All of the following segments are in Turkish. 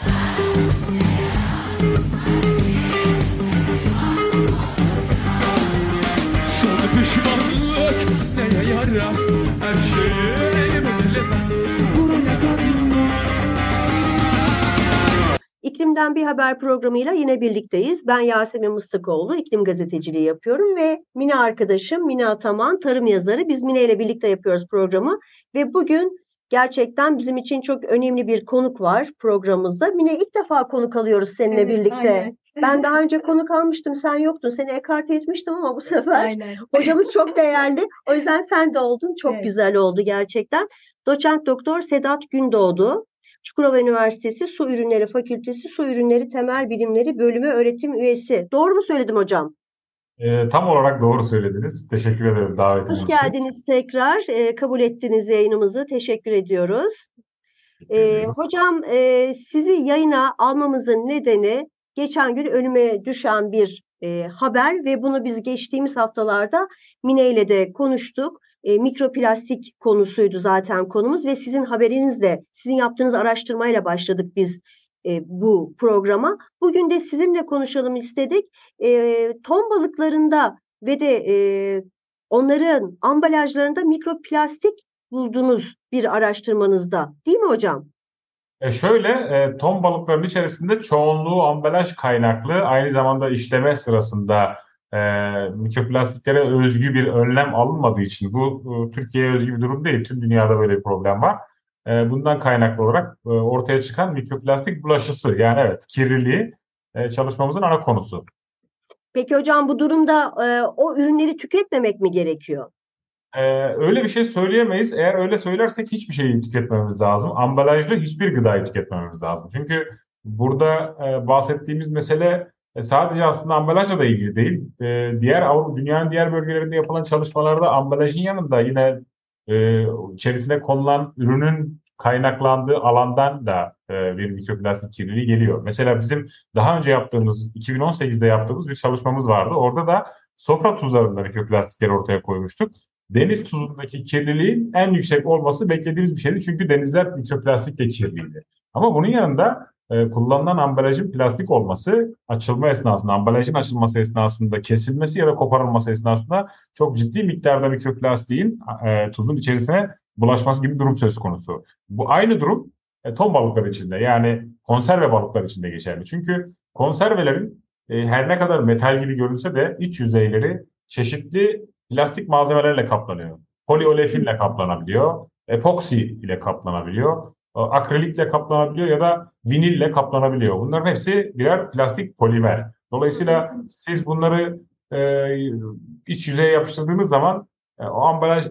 Kadar İklimden Bir Haber programıyla yine birlikteyiz. Ben Yasemin Mıstıkoğlu, iklim gazeteciliği yapıyorum ve Mine arkadaşım Mine Ataman, tarım yazarı. Biz Mine ile birlikte yapıyoruz programı ve bugün gerçekten bizim için çok önemli bir konuk var programımızda. Mine ilk defa konuk alıyoruz seninle Evet, birlikte. aynen. Ben daha önce konuk almıştım, sen yoktun. Seni ekarte etmiştim ama bu sefer Aynen. Hocamız çok değerli. O yüzden sen de oldun. Çok Evet. güzel oldu gerçekten. Doçent Doktor Sedat Gündoğdu. Çukurova Üniversitesi Su Ürünleri Fakültesi Su Ürünleri Temel Bilimleri Bölümü öğretim üyesi. Doğru mu söyledim hocam? Ee, tam olarak doğru söylediniz. Teşekkür ederim davetiniz Hoş için. geldiniz tekrar. Ee, kabul ettiniz yayınımızı. Teşekkür ediyoruz. Ederim. hocam e, sizi yayına almamızın nedeni geçen gün önüme düşen bir e, haber ve bunu biz geçtiğimiz haftalarda Mine ile de konuştuk. E, mikroplastik konusuydu zaten konumuz ve sizin haberinizle, sizin yaptığınız araştırmayla başladık biz e, bu programa. Bugün de sizinle konuşalım istedik. E, ton balıklarında ve de e, onların ambalajlarında mikroplastik buldunuz bir araştırmanızda. Değil mi hocam? E şöyle, e, ton balıklarının içerisinde çoğunluğu ambalaj kaynaklı, aynı zamanda işleme sırasında e, mikroplastiklere özgü bir önlem alınmadığı için bu e, Türkiye'ye özgü bir durum değil. Tüm dünyada böyle bir problem var. E, bundan kaynaklı olarak e, ortaya çıkan mikroplastik bulaşısı, yani evet kirliliği e, çalışmamızın ana konusu. Peki hocam bu durumda e, o ürünleri tüketmemek mi gerekiyor? Ee, öyle bir şey söyleyemeyiz. Eğer öyle söylersek hiçbir şeyi tüketmememiz lazım. Ambalajlı hiçbir gıdayı tüketmememiz lazım. Çünkü burada e, bahsettiğimiz mesele e, sadece aslında ambalajla da ilgili değil. E, diğer Avrupa, dünyanın diğer bölgelerinde yapılan çalışmalarda ambalajın yanında yine e, içerisine konulan ürünün kaynaklandığı alandan da e, bir mikroplastik kirliliği geliyor. Mesela bizim daha önce yaptığımız, 2018'de yaptığımız bir çalışmamız vardı. Orada da sofra tuzlarında mikroplastikleri ortaya koymuştuk deniz tuzundaki kirliliğin en yüksek olması beklediğimiz bir şeydi. Çünkü denizler mikroplastikle kirliydi. Ama bunun yanında e, kullanılan ambalajın plastik olması açılma esnasında, ambalajın açılması esnasında, kesilmesi ya da koparılması esnasında çok ciddi miktarda mikroplastiğin e, tuzun içerisine bulaşması gibi bir durum söz konusu. Bu aynı durum e, ton balıkları içinde yani konserve balıklar içinde geçerli. Çünkü konservelerin e, her ne kadar metal gibi görünse de iç yüzeyleri çeşitli plastik malzemelerle kaplanıyor. Poliolefinle kaplanabiliyor, epoksi ile kaplanabiliyor, akrilikle kaplanabiliyor ya da vinille kaplanabiliyor. Bunların hepsi birer plastik polimer. Dolayısıyla siz bunları e, iç yüzeye yapıştırdığınız zaman e, o ambalaj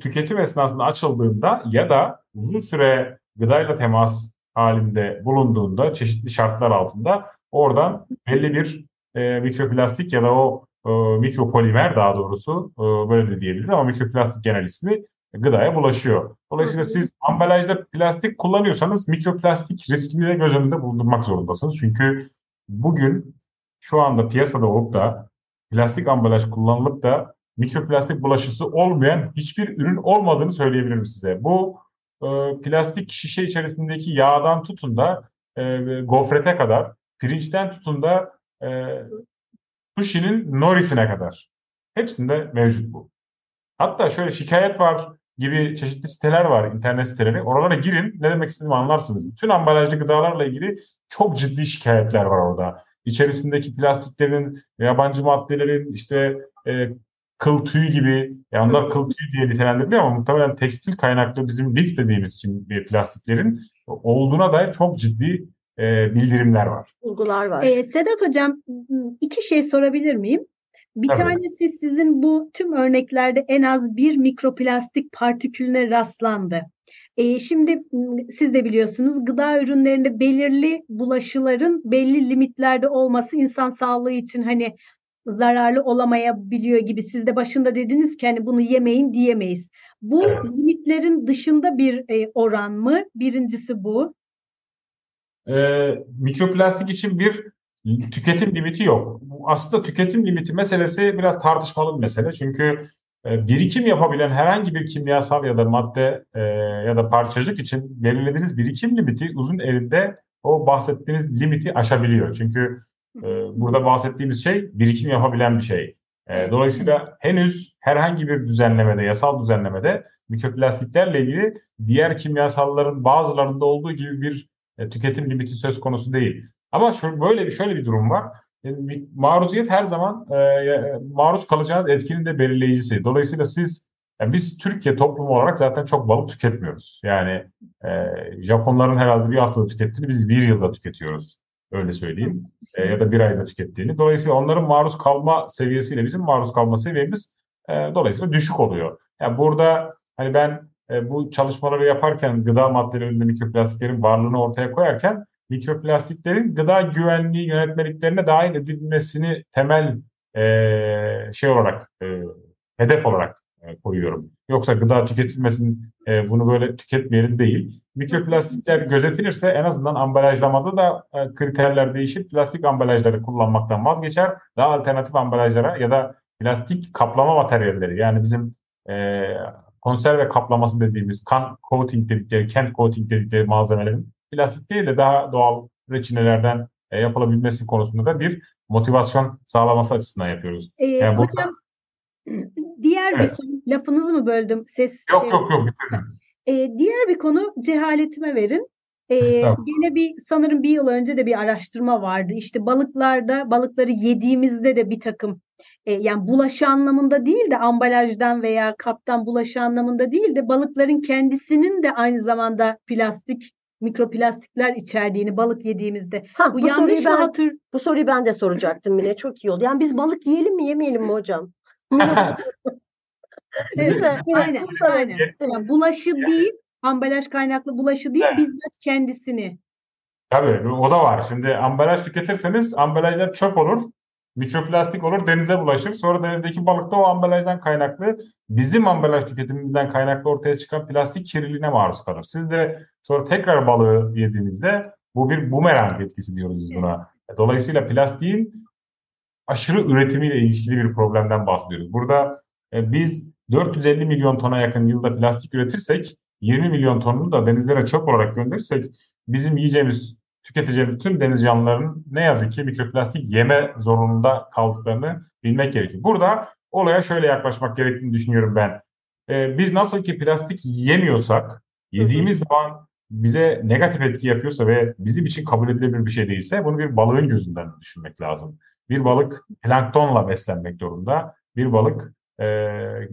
tüketim esnasında açıldığında ya da uzun süre gıdayla temas halinde bulunduğunda çeşitli şartlar altında oradan belli bir e, mikroplastik ya da o e, mikropolimer daha doğrusu e, böyle de diyebiliriz ama mikroplastik genel ismi gıdaya bulaşıyor. Dolayısıyla siz ambalajda plastik kullanıyorsanız mikroplastik riskini de göz önünde bulundurmak zorundasınız. Çünkü bugün şu anda piyasada olup da plastik ambalaj kullanılıp da mikroplastik bulaşısı olmayan hiçbir ürün olmadığını söyleyebilirim size. Bu e, plastik şişe içerisindeki yağdan tutun da e, gofrete kadar, pirinçten tutun da e, sushi'nin norisine kadar. Hepsinde mevcut bu. Hatta şöyle şikayet var gibi çeşitli siteler var, internet siteleri. Oralara girin, ne demek istediğimi anlarsınız. Bütün ambalajlı gıdalarla ilgili çok ciddi şikayetler var orada. İçerisindeki plastiklerin, yabancı maddelerin, işte e, kıl tüyü gibi, yani onlar kıl tüyü diye nitelendiriliyor ama muhtemelen tekstil kaynaklı bizim lif dediğimiz için bir plastiklerin olduğuna dair çok ciddi e, bildirimler var. Bulgular var. Ee, Sedat Hocam iki şey sorabilir miyim? Bir Tabii. tanesi sizin bu tüm örneklerde en az bir mikroplastik partikülüne rastlandı. Ee, şimdi siz de biliyorsunuz gıda ürünlerinde belirli bulaşıların belli limitlerde olması insan sağlığı için hani zararlı olamayabiliyor gibi. Siz de başında dediniz ki hani bunu yemeyin diyemeyiz. Bu Evet. limitlerin dışında bir e, oran mı? Birincisi bu. e, mikroplastik için bir tüketim limiti yok. Aslında tüketim limiti meselesi biraz tartışmalı bir mesele. Çünkü e, birikim yapabilen herhangi bir kimyasal ya da madde e, ya da parçacık için belirlediğiniz birikim limiti uzun elinde o bahsettiğiniz limiti aşabiliyor. Çünkü e, burada bahsettiğimiz şey birikim yapabilen bir şey. Dolayısıyla henüz herhangi bir düzenlemede, yasal düzenlemede mikroplastiklerle ilgili diğer kimyasalların bazılarında olduğu gibi bir tüketim limiti söz konusu değil. Ama şu, böyle bir şöyle bir durum var. E, maruziyet her zaman e, maruz kalacağınız etkinin de belirleyicisi. Dolayısıyla siz yani biz Türkiye toplumu olarak zaten çok balık tüketmiyoruz. Yani e, Japonların herhalde bir haftada tükettiğini biz bir yılda tüketiyoruz. Öyle söyleyeyim. E, ya da bir ayda tükettiğini. Dolayısıyla onların maruz kalma seviyesiyle bizim maruz kalma seviyemiz e, dolayısıyla düşük oluyor. Yani burada hani ben e, bu çalışmaları yaparken gıda maddelerinde mikroplastiklerin varlığını ortaya koyarken mikroplastiklerin gıda güvenliği yönetmeliklerine dahil edilmesini temel e, şey olarak e, hedef olarak e, koyuyorum. Yoksa gıda tüketilmesin e, bunu böyle tüketmeyelim değil. Mikroplastikler gözetilirse en azından ambalajlamada da e, kriterler değişir. Plastik ambalajları kullanmaktan vazgeçer. Daha alternatif ambalajlara ya da plastik kaplama materyalleri yani bizim e, konserve kaplaması dediğimiz kan coating dedikleri, kent coating dedikleri malzemelerin plastik değil de daha doğal reçinelerden e, yapılabilmesi konusunda da bir motivasyon sağlaması açısından yapıyoruz. Ee, yani hocam burada... diğer evet. bir soru, lafınızı mı böldüm? Ses yok şey... yok yok bitirdim. Ee, diğer bir konu cehaletime verin. Ee, yine bir sanırım bir yıl önce de bir araştırma vardı. İşte balıklarda balıkları yediğimizde de bir takım e, yani bulaşı anlamında değil de ambalajdan veya kaptan bulaşı anlamında değil de balıkların kendisinin de aynı zamanda plastik mikroplastikler içerdiğini balık yediğimizde. Ha, bu, bu yanlış ben, hatır. Bu soruyu ben de soracaktım yine. Çok iyi oldu. Yani biz balık yiyelim mi yemeyelim mi hocam? evet, aynen, aynen. Yani bulaşım değil, ambalaj kaynaklı bulaşı değil, evet. bizzat kendisini. Tabii o da var. Şimdi ambalaj tüketirseniz ambalajlar çöp olur. Mikroplastik olur, denize bulaşır. Sonra denizdeki balık da o ambalajdan kaynaklı, bizim ambalaj tüketimimizden kaynaklı ortaya çıkan plastik kirliliğine maruz kalır. Siz de sonra tekrar balığı yediğinizde bu bir bumerang etkisi diyoruz biz buna. Dolayısıyla plastiğin aşırı üretimiyle ilişkili bir problemden bahsediyoruz. Burada e, biz 450 milyon tona yakın yılda plastik üretirsek 20 milyon tonunu da denizlere çöp olarak gönderirsek bizim yiyeceğimiz tüketeceğimiz tüm deniz canlılarının ne yazık ki mikroplastik yeme zorunda kaldıklarını bilmek gerekir. Burada olaya şöyle yaklaşmak gerektiğini düşünüyorum ben. Ee, biz nasıl ki plastik yemiyorsak, yediğimiz zaman bize negatif etki yapıyorsa ve bizim için kabul edilebilir bir şey değilse bunu bir balığın gözünden düşünmek lazım. Bir balık planktonla beslenmek durumunda, bir balık e,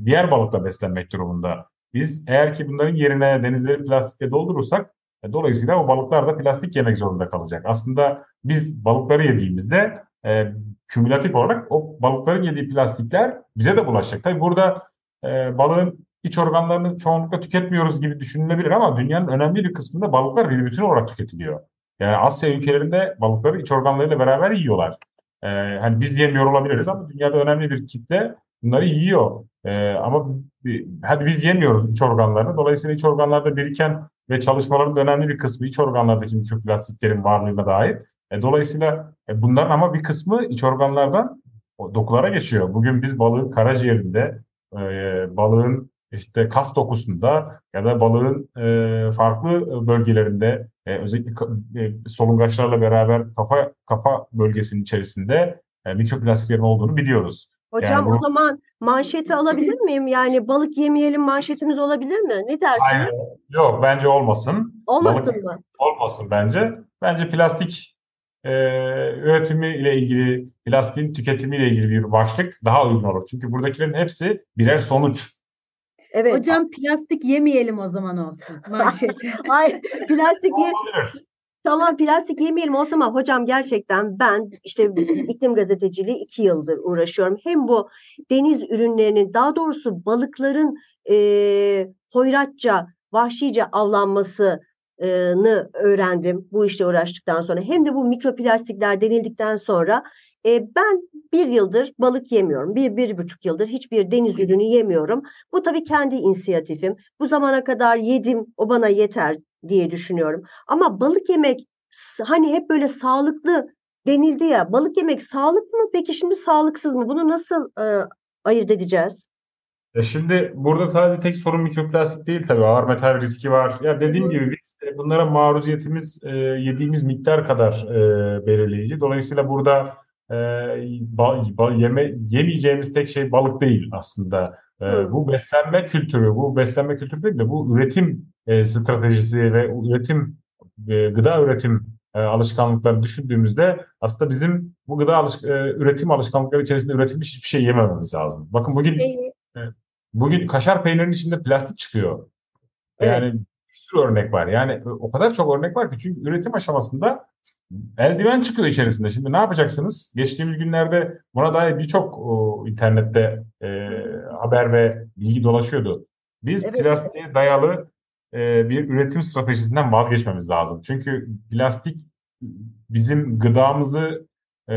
diğer balıkla beslenmek durumunda. Biz eğer ki bunların yerine denizleri plastikle doldurursak dolayısıyla o balıklar da plastik yemek zorunda kalacak. Aslında biz balıkları yediğimizde e, kümülatif olarak o balıkların yediği plastikler bize de bulaşacak. Tabii burada e, balığın iç organlarını çoğunlukla tüketmiyoruz gibi düşünülebilir ama dünyanın önemli bir kısmında balıklar bir bütün olarak tüketiliyor. Yani Asya ülkelerinde balıkları iç organlarıyla beraber yiyorlar. Ee, hani biz yemiyor olabiliriz ama dünyada önemli bir kitle bunları yiyor. Ee, ama hadi biz yemiyoruz iç organlarını. Dolayısıyla iç organlarda biriken ve çalışmaların önemli bir kısmı iç organlardaki mikroplastiklerin varlığına dair. E, dolayısıyla e, bunların ama bir kısmı iç organlardan dokulara geçiyor. Bugün biz balığın karaciğerinde, e, balığın işte kas dokusunda ya da balığın e, farklı bölgelerinde e, özellikle e, solungaçlarla beraber kafa kafa bölgesinin içerisinde e, mikroplastiklerin olduğunu biliyoruz. Hocam yani bu... o zaman manşeti alabilir miyim? Yani balık yemeyelim manşetimiz olabilir mi? Ne dersiniz? Hayır, yok bence olmasın. Olmasın balık, mı? Olmasın bence. Bence plastik e, üretimi ile ilgili, plastiğin tüketimi ile ilgili bir başlık daha uygun olur. Çünkü buradakilerin hepsi birer sonuç. Evet. Hocam plastik yemeyelim o zaman olsun manşet. Hayır, plastik ye Tamam plastik yemeyelim o zaman hocam gerçekten ben işte iklim gazeteciliği iki yıldır uğraşıyorum. Hem bu deniz ürünlerinin daha doğrusu balıkların e, hoyratça, vahşice avlanmasını öğrendim bu işte uğraştıktan sonra. Hem de bu mikroplastikler denildikten sonra e, ben bir yıldır balık yemiyorum. Bir, bir buçuk yıldır hiçbir deniz ürünü yemiyorum. Bu tabii kendi inisiyatifim. Bu zamana kadar yedim, o bana yeter diye düşünüyorum. Ama balık yemek hani hep böyle sağlıklı denildi ya. Balık yemek sağlıklı mı? Peki şimdi sağlıksız mı? Bunu nasıl e, ayırt edeceğiz? E şimdi burada sadece tek sorun mikroplastik değil tabii ağır metal riski var. Ya dediğim gibi biz e, bunlara maruziyetimiz e, yediğimiz miktar kadar e, belirleyici. Dolayısıyla burada e, ba, ba, yeme, yemeyeceğimiz tek şey balık değil aslında. E, Hı. bu beslenme kültürü, bu beslenme kültürü değil de bu üretim e, stratejisi ve üretim e, gıda üretim e, alışkanlıkları düşündüğümüzde aslında bizim bu gıda alış, e, üretim alışkanlıkları içerisinde üretilmiş hiçbir şey yemememiz lazım. Bakın bugün E, Bugün kaşar peynirinin içinde plastik çıkıyor. Yani Evet. Sürü örnek var. Yani o kadar çok örnek var ki çünkü üretim aşamasında eldiven çıkıyor içerisinde. Şimdi ne yapacaksınız? Geçtiğimiz günlerde buna dair birçok internette e, haber ve bilgi dolaşıyordu. Biz Evet. plastiğe dayalı e, bir üretim stratejisinden vazgeçmemiz lazım. Çünkü plastik bizim gıdamızı e,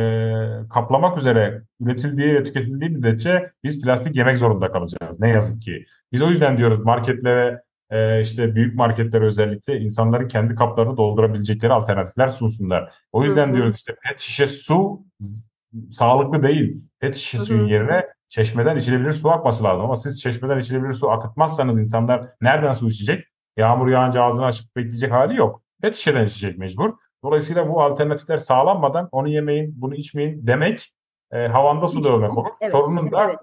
kaplamak üzere üretildiği ve tüketildiği müddetçe biz plastik yemek zorunda kalacağız. Ne yazık ki. Biz o yüzden diyoruz marketlere e, işte büyük marketlere özellikle insanların kendi kaplarını doldurabilecekleri alternatifler sunsunlar. O yüzden Hı hı. diyoruz işte pet şişe su sağlıklı değil. Pet şişe Hı hı. suyun yerine çeşmeden içilebilir su akması lazım. Ama siz çeşmeden içilebilir su akıtmazsanız insanlar nereden su içecek? Yağmur yağınca ağzını açıp bekleyecek hali yok. Pet şişeden içecek mecbur. Dolayısıyla bu alternatifler sağlanmadan onu yemeyin, bunu içmeyin demek e, havanda su dövmek olur. Evet, Sorunun da evet.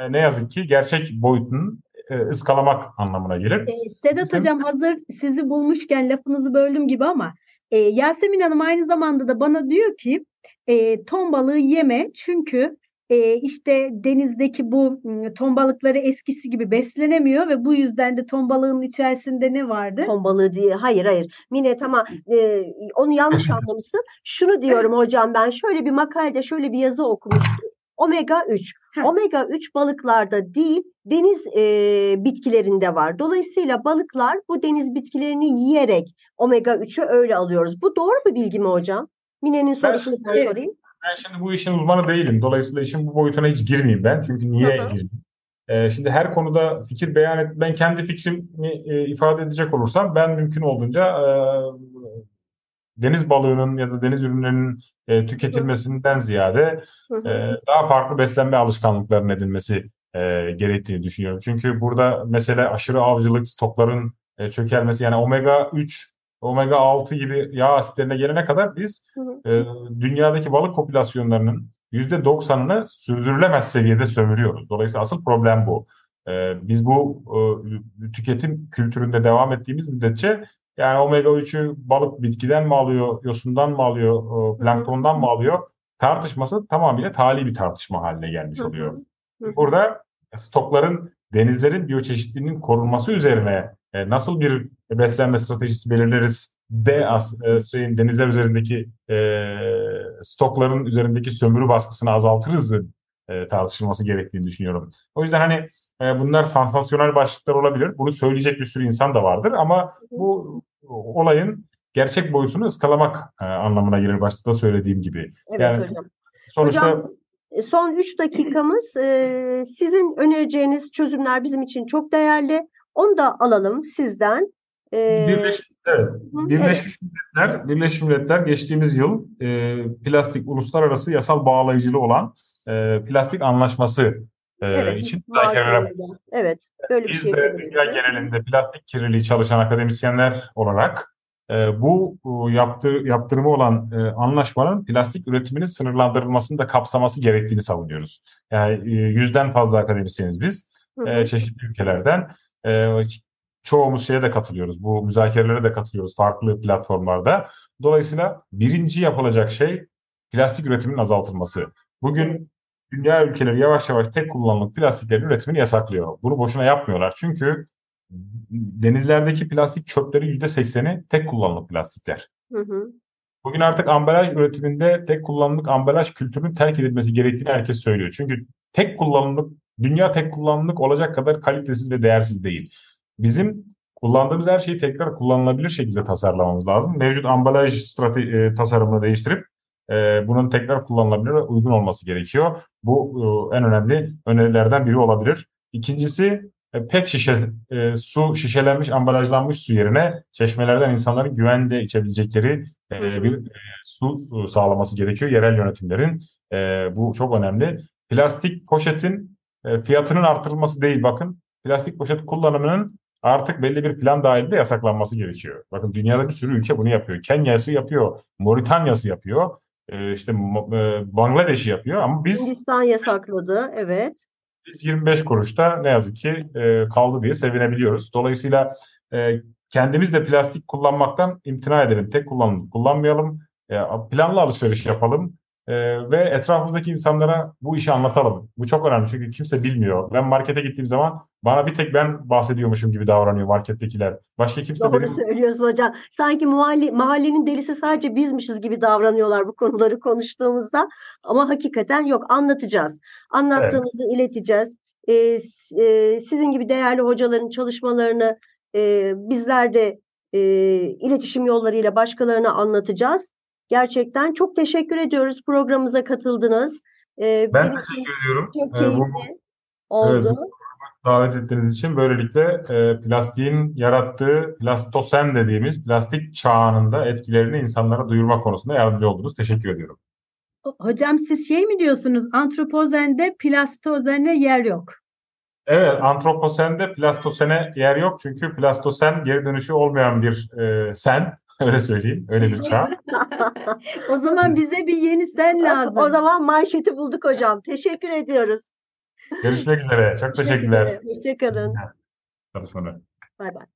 e, ne yazık ki gerçek boyutunu e, ıskalamak anlamına gelir. E, Sedat Bizim- Hocam hazır sizi bulmuşken lafınızı böldüm gibi ama e, Yasemin Hanım aynı zamanda da bana diyor ki e, ton balığı yeme çünkü e, işte denizdeki bu ton balıkları eskisi gibi beslenemiyor ve bu yüzden de ton balığının içerisinde ne vardı? Ton balığı diye. Hayır hayır. Mine tamam e, onu yanlış anlamışsın. Şunu diyorum hocam ben şöyle bir makalede şöyle bir yazı okumuştum. Omega 3. Heh. Omega 3 balıklarda değil deniz e, bitkilerinde var. Dolayısıyla balıklar bu deniz bitkilerini yiyerek omega 3'ü öyle alıyoruz. Bu doğru bir bilgi mi hocam? Mine'nin sorusunu ben Evet. sorayım. Ben şimdi bu işin uzmanı değilim. Dolayısıyla işin bu boyutuna hiç girmeyeyim ben. Çünkü niye Hı hı. gireyim? Ee, şimdi her konuda fikir beyan et. Ben kendi fikrimi e, ifade edecek olursam ben mümkün olduğunca e, deniz balığının ya da deniz ürünlerinin e, tüketilmesinden ziyade e, daha farklı beslenme alışkanlıklarının edilmesi e, gerektiğini düşünüyorum. Çünkü burada mesele aşırı avcılık, stokların e, çökelmesi yani omega 3, omega 6 gibi yağ asitlerine gelene kadar biz e, dünyadaki balık popülasyonlarının %90'ını sürdürülemez seviyede sömürüyoruz. Dolayısıyla asıl problem bu. E, biz bu e, tüketim kültüründe devam ettiğimiz müddetçe yani omega 3'ü balık bitkiden mi alıyor, yosundan mı alıyor, e, planktondan mı alıyor tartışması tamamıyla tali bir tartışma haline gelmiş oluyor. Burada stokların, denizlerin biyoçeşitliliğinin korunması üzerine e, nasıl bir beslenme stratejisi belirleriz de e, şeyin, denizler üzerindeki e, stokların üzerindeki sömürü baskısını azaltırız e, tartışılması gerektiğini düşünüyorum. O yüzden hani e, bunlar sansasyonel başlıklar olabilir. Bunu söyleyecek bir sürü insan da vardır ama bu olayın gerçek boyutunu ıskalamak e, anlamına gelir başta da söylediğim gibi. Evet yani hocam. Sonuçta Hocam, e, son 3 dakikamız. E, sizin önereceğiniz çözümler bizim için çok değerli. Onu da alalım sizden. E, Birleşmiş, evet, hı, Birleşmiş Milletler, Birleşmiş Milletler geçtiğimiz yıl e, plastik uluslararası yasal bağlayıcılığı olan e, plastik anlaşması e, evet, için müzakerelere. Evet, böyle bir Biz şey de dünya genelinde plastik kirliliği çalışan akademisyenler olarak e, bu e, yaptı, yaptırımı olan e, anlaşmanın plastik üretiminin sınırlandırılmasını da kapsaması gerektiğini savunuyoruz. Yani e, yüzden fazla akademisyeniz biz e, çeşitli ülkelerden. E, çoğumuz şeye de katılıyoruz. Bu müzakerelere de katılıyoruz farklı platformlarda. Dolayısıyla birinci yapılacak şey plastik üretiminin azaltılması. Bugün dünya ülkeleri yavaş yavaş tek kullanımlık plastiklerin üretimini yasaklıyor. Bunu boşuna yapmıyorlar. Çünkü denizlerdeki plastik çöpleri %80'i tek kullanımlık plastikler. Hı hı. Bugün artık ambalaj üretiminde tek kullanımlık ambalaj kültürünün terk edilmesi gerektiğini herkes söylüyor. Çünkü tek kullanımlık, dünya tek kullanımlık olacak kadar kalitesiz ve değersiz değil. Bizim kullandığımız her şeyi tekrar kullanılabilir şekilde tasarlamamız lazım. Mevcut ambalaj strate- e, tasarımını değiştirip e, bunun tekrar kullanılabilir ve uygun olması gerekiyor. Bu e, en önemli önerilerden biri olabilir. İkincisi e, pet şişe, e, su şişelenmiş, ambalajlanmış su yerine çeşmelerden insanların güvende içebilecekleri e, bir e, su e, sağlaması gerekiyor yerel yönetimlerin. E, bu çok önemli. Plastik poşetin e, fiyatının artırılması değil bakın. Plastik poşet kullanımının artık belli bir plan dahilinde yasaklanması gerekiyor. Bakın dünyada bir sürü ülke bunu yapıyor. Kenya'sı yapıyor, Moritanya'sı yapıyor, e, işte e, Bangladeş'i yapıyor ama biz Hindistan yasakladı. Evet. biz 25 kuruşta ne yazık ki e, kaldı diye sevinebiliyoruz. Dolayısıyla e, kendimiz de plastik kullanmaktan imtina edelim. Tek kullanım kullanmayalım. E, planlı alışveriş yapalım. E, ve etrafımızdaki insanlara bu işi anlatalım. Bu çok önemli çünkü kimse bilmiyor. Ben markete gittiğim zaman bana bir tek ben bahsediyormuşum gibi davranıyor markettekiler. Başka kimse Doğru benim söylüyorsun hocam. Sanki mahalle, mahallenin delisi sadece bizmişiz gibi davranıyorlar bu konuları konuştuğumuzda. Ama hakikaten yok anlatacağız. Anlattığımızı ileteceğiz. Ee, e, sizin gibi değerli hocaların çalışmalarını e, bizler de e, iletişim yollarıyla başkalarına anlatacağız. Gerçekten çok teşekkür ediyoruz programımıza katıldınız. Ee, ben teşekkür ediyorum. çok E, bu keyifli oldu. davet ettiğiniz için böylelikle e, plastiğin yarattığı plastosen dediğimiz plastik çağının da etkilerini insanlara duyurma konusunda yardımcı oldunuz. Teşekkür ediyorum. Hocam siz şey mi diyorsunuz? Antropozende plastozene yer yok. Evet, antroposende plastosene yer yok çünkü plastosen geri dönüşü olmayan bir e, sen, öyle söyleyeyim, öyle bir çağ. O zaman bize bir yeni sen lazım. O zaman manşeti bulduk hocam. Teşekkür ediyoruz. Görüşmek üzere, çok teşekkürler. Hoşçakalın. Çalışmalar. Bay bay.